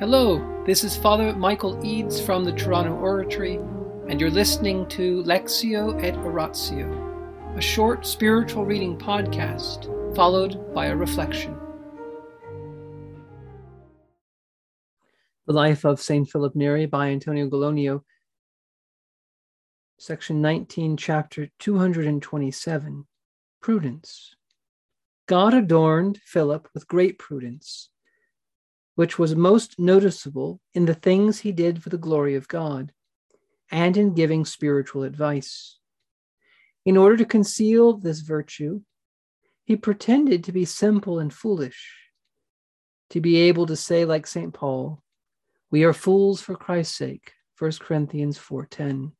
Hello, this is Father Michael Eads from the Toronto Oratory, and you're listening to Lectio et Oratio, a short spiritual reading podcast followed by a reflection. The Life of St. Philip Neri by Antonio Gallonio, section 19, chapter 227 Prudence. God adorned Philip with great prudence which was most noticeable in the things he did for the glory of God and in giving spiritual advice. In order to conceal this virtue, he pretended to be simple and foolish, to be able to say, like St. Paul, We are fools for Christ's sake, 1 Corinthians 4.10.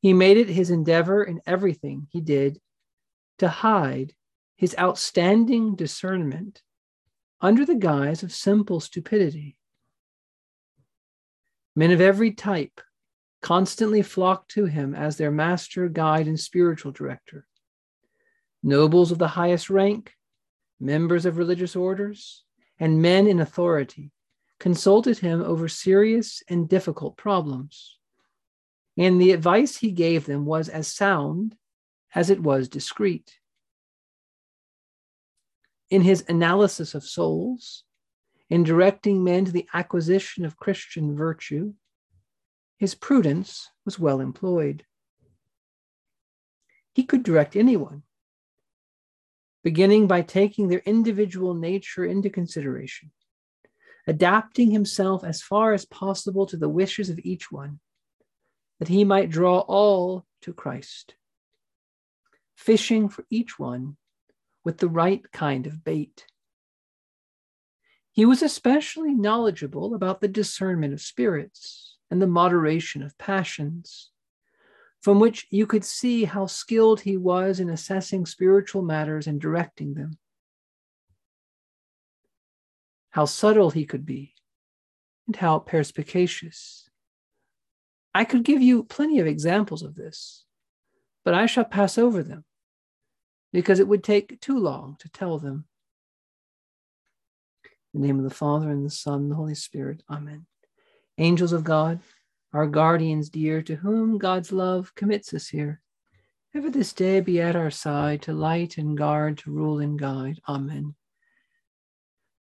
He made it his endeavor in everything he did to hide his outstanding discernment under the guise of simple stupidity. Men of every type constantly flocked to him as their master, guide, and spiritual director. Nobles of the highest rank, members of religious orders, and men in authority consulted him over serious and difficult problems. And the advice he gave them was as sound as it was discreet in his analysis of souls, in directing men to the acquisition of Christian virtue, his prudence was well employed. He could direct anyone, beginning by taking their individual nature into consideration, adapting himself as far as possible to the wishes of each one, that he might draw all to Christ, fishing for each one with the right kind of bait. He was especially knowledgeable about the discernment of spirits and the moderation of passions, from which you could see how skilled he was in assessing spiritual matters and directing them. How subtle he could be, and how perspicacious. I could give you plenty of examples of this, but I shall pass over them because it would take too long to tell them. In the name of the Father, and the Son, and the Holy Spirit. Amen. Angels of God, our guardians dear, to whom God's love commits us here, ever this day be at our side to light and guard, to rule and guide. Amen.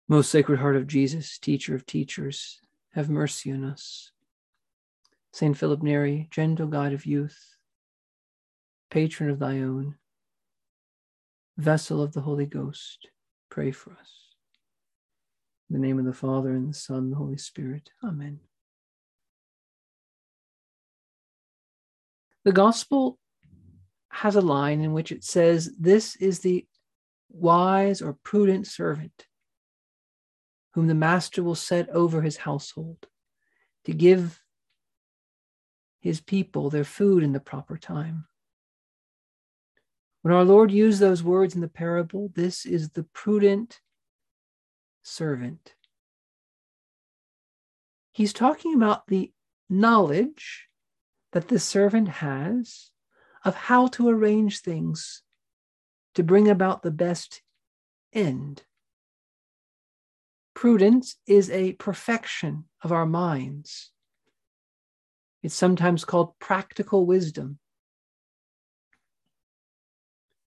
Most Sacred Heart of Jesus, teacher of teachers, have mercy on us. Saint Philip Neri, gentle guide of youth, patron of thy own, vessel of the Holy Ghost, pray for us. In the name of the Father, and the Son, and the Holy Spirit. Amen. The Gospel has a line in which it says, This is the wise or prudent servant whom the master will set over his household to give his people their food in the proper time. When our Lord used those words in the parable, this is the prudent servant. He's talking about the knowledge that the servant has of how to arrange things to bring about the best end. Prudence is a perfection of our minds. It's sometimes called practical wisdom.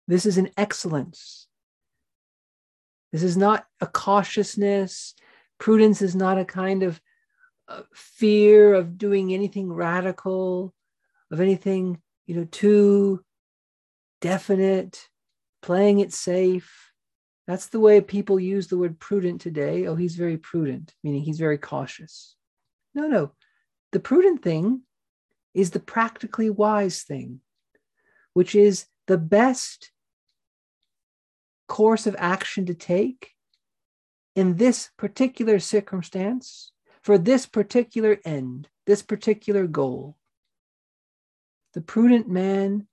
This is an excellence. This is not a cautiousness. Prudence is not a kind of uh, fear of doing anything radical, of anything, you know, too definite, playing it safe. That's the way people use the word prudent today. Oh, he's very prudent, meaning he's very cautious. No, no. The prudent thing is the practically wise thing, which is the best course of action to take in this particular circumstance for this particular end, this particular goal. The prudent man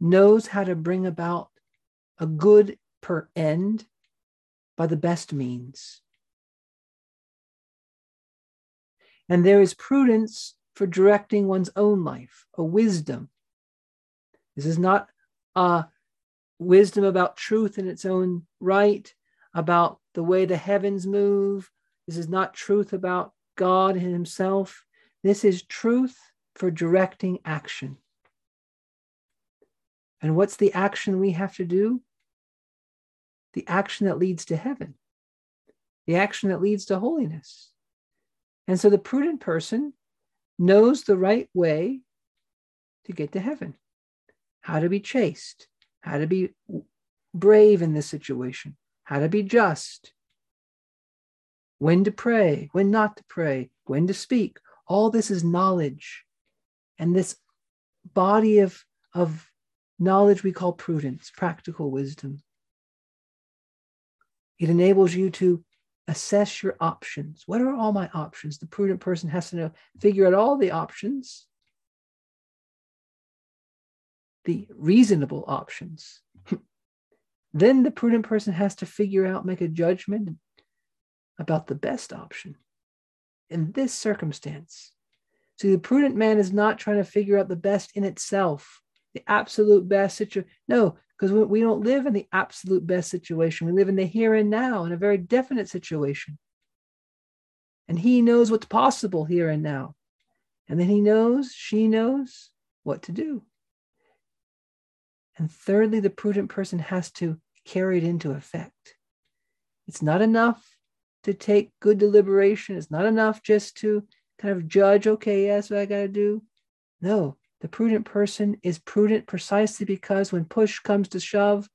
knows how to bring about a good per end by the best means. And there is prudence for directing one's own life, a wisdom. This is not a wisdom about truth in its own right, about the way the heavens move, This is not truth about God and Himself. This is truth for directing action. And what's the action we have to do? The action that leads to heaven, the action that leads to holiness. And so the prudent person knows the right way to get to heaven, how to be chaste, how to be brave in this situation, how to be just, when to pray, when not to pray, when to speak. All this is knowledge. And this body of, of knowledge we call prudence, practical wisdom. It enables you to assess your options. What are all my options? The prudent person has to know, figure out all the options, the reasonable options. then the prudent person has to figure out, make a judgment about the best option in this circumstance. See, the prudent man is not trying to figure out the best in itself, the absolute best situation. No, because we don't live in the absolute best situation. We live in the here and now in a very definite situation. And he knows what's possible here and now. And then he knows, she knows what to do. And thirdly, the prudent person has to carry it into effect. It's not enough to take good deliberation. It's not enough just to kind of judge, okay, yes, what I got to do. No, the prudent person is prudent precisely because when push comes to shove,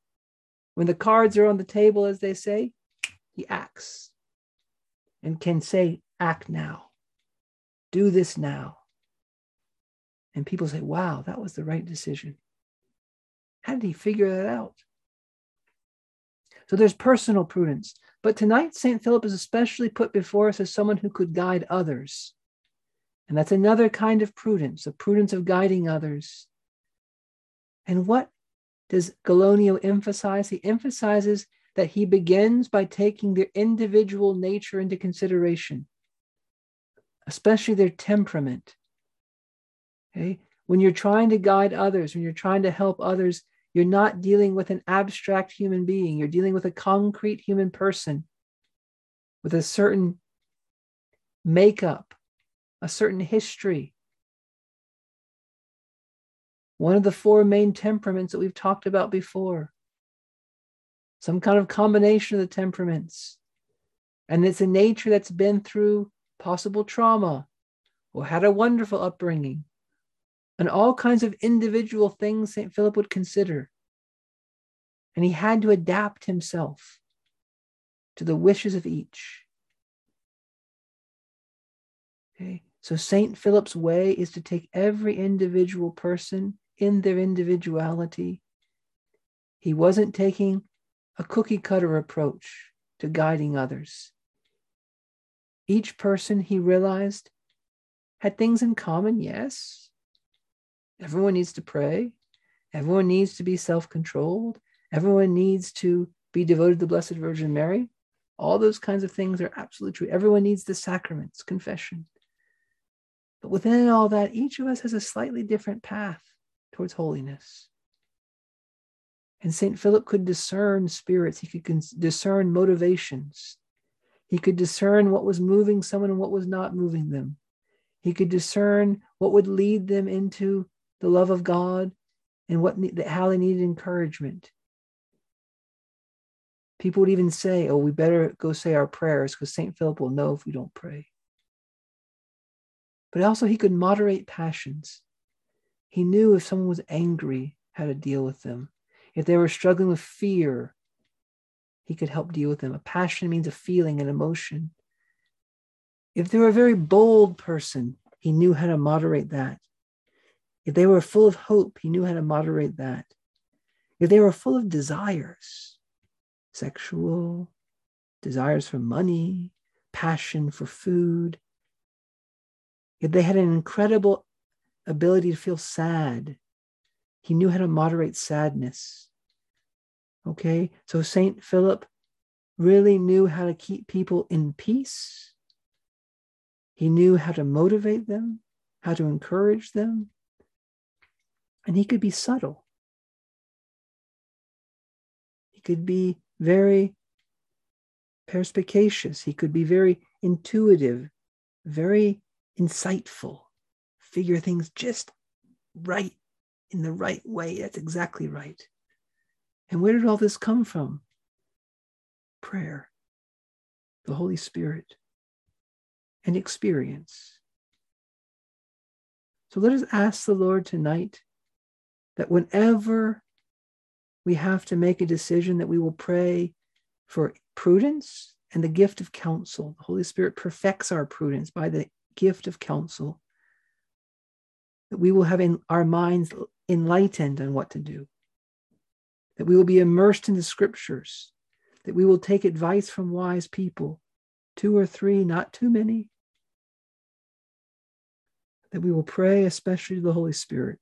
when the cards are on the table, as they say, he acts and can say, act now, do this now. And people say, wow, that was the right decision. How did he figure that out? So there's personal prudence. But tonight, St. Philip is especially put before us as someone who could guide others. And that's another kind of prudence, the prudence of guiding others. And what does Gallonio emphasize? He emphasizes that he begins by taking their individual nature into consideration, especially their temperament. Okay? When you're trying to guide others, when you're trying to help others, you're not dealing with an abstract human being. You're dealing with a concrete human person with a certain makeup, a certain history. One of the four main temperaments that we've talked about before. Some kind of combination of the temperaments. And it's a nature that's been through possible trauma or had a wonderful upbringing and all kinds of individual things St. Philip would consider. And he had to adapt himself to the wishes of each. Okay, so St. Philip's way is to take every individual person in their individuality. He wasn't taking a cookie cutter approach to guiding others. Each person, he realized, had things in common, yes, Everyone needs to pray. Everyone needs to be self controlled. Everyone needs to be devoted to the Blessed Virgin Mary. All those kinds of things are absolutely true. Everyone needs the sacraments, confession. But within all that, each of us has a slightly different path towards holiness. And St. Philip could discern spirits, he could discern motivations, he could discern what was moving someone and what was not moving them. He could discern what would lead them into the love of God and what how they needed encouragement. People would even say, "Oh, we better go say our prayers because Saint Philip will know if we don't pray." But also, he could moderate passions. He knew if someone was angry, how to deal with them. If they were struggling with fear, he could help deal with them. A passion means a feeling, an emotion. If they were a very bold person, he knew how to moderate that. If they were full of hope, he knew how to moderate that. If they were full of desires, sexual, desires for money, passion for food, if they had an incredible ability to feel sad, he knew how to moderate sadness. Okay, so St. Philip really knew how to keep people in peace. He knew how to motivate them, how to encourage them, and he could be subtle. He could be very perspicacious. He could be very intuitive, very insightful, figure things just right in the right way. That's exactly right. And where did all this come from? Prayer, the Holy Spirit, and experience. So let us ask the Lord tonight that whenever we have to make a decision, that we will pray for prudence and the gift of counsel. The Holy Spirit perfects our prudence by the gift of counsel. That we will have in our minds enlightened on what to do. That we will be immersed in the scriptures. That we will take advice from wise people, two or three, not too many. That we will pray, especially to the Holy Spirit,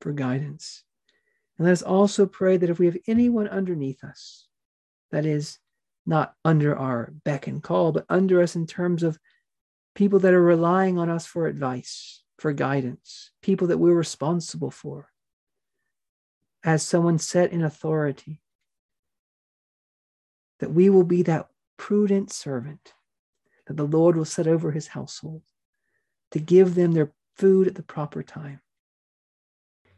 for guidance. And let us also pray that if we have anyone underneath us, that is, not under our beck and call, but under us in terms of people that are relying on us for advice, for guidance, people that we're responsible for, as someone set in authority, that we will be that prudent servant that the Lord will set over his household to give them their food at the proper time.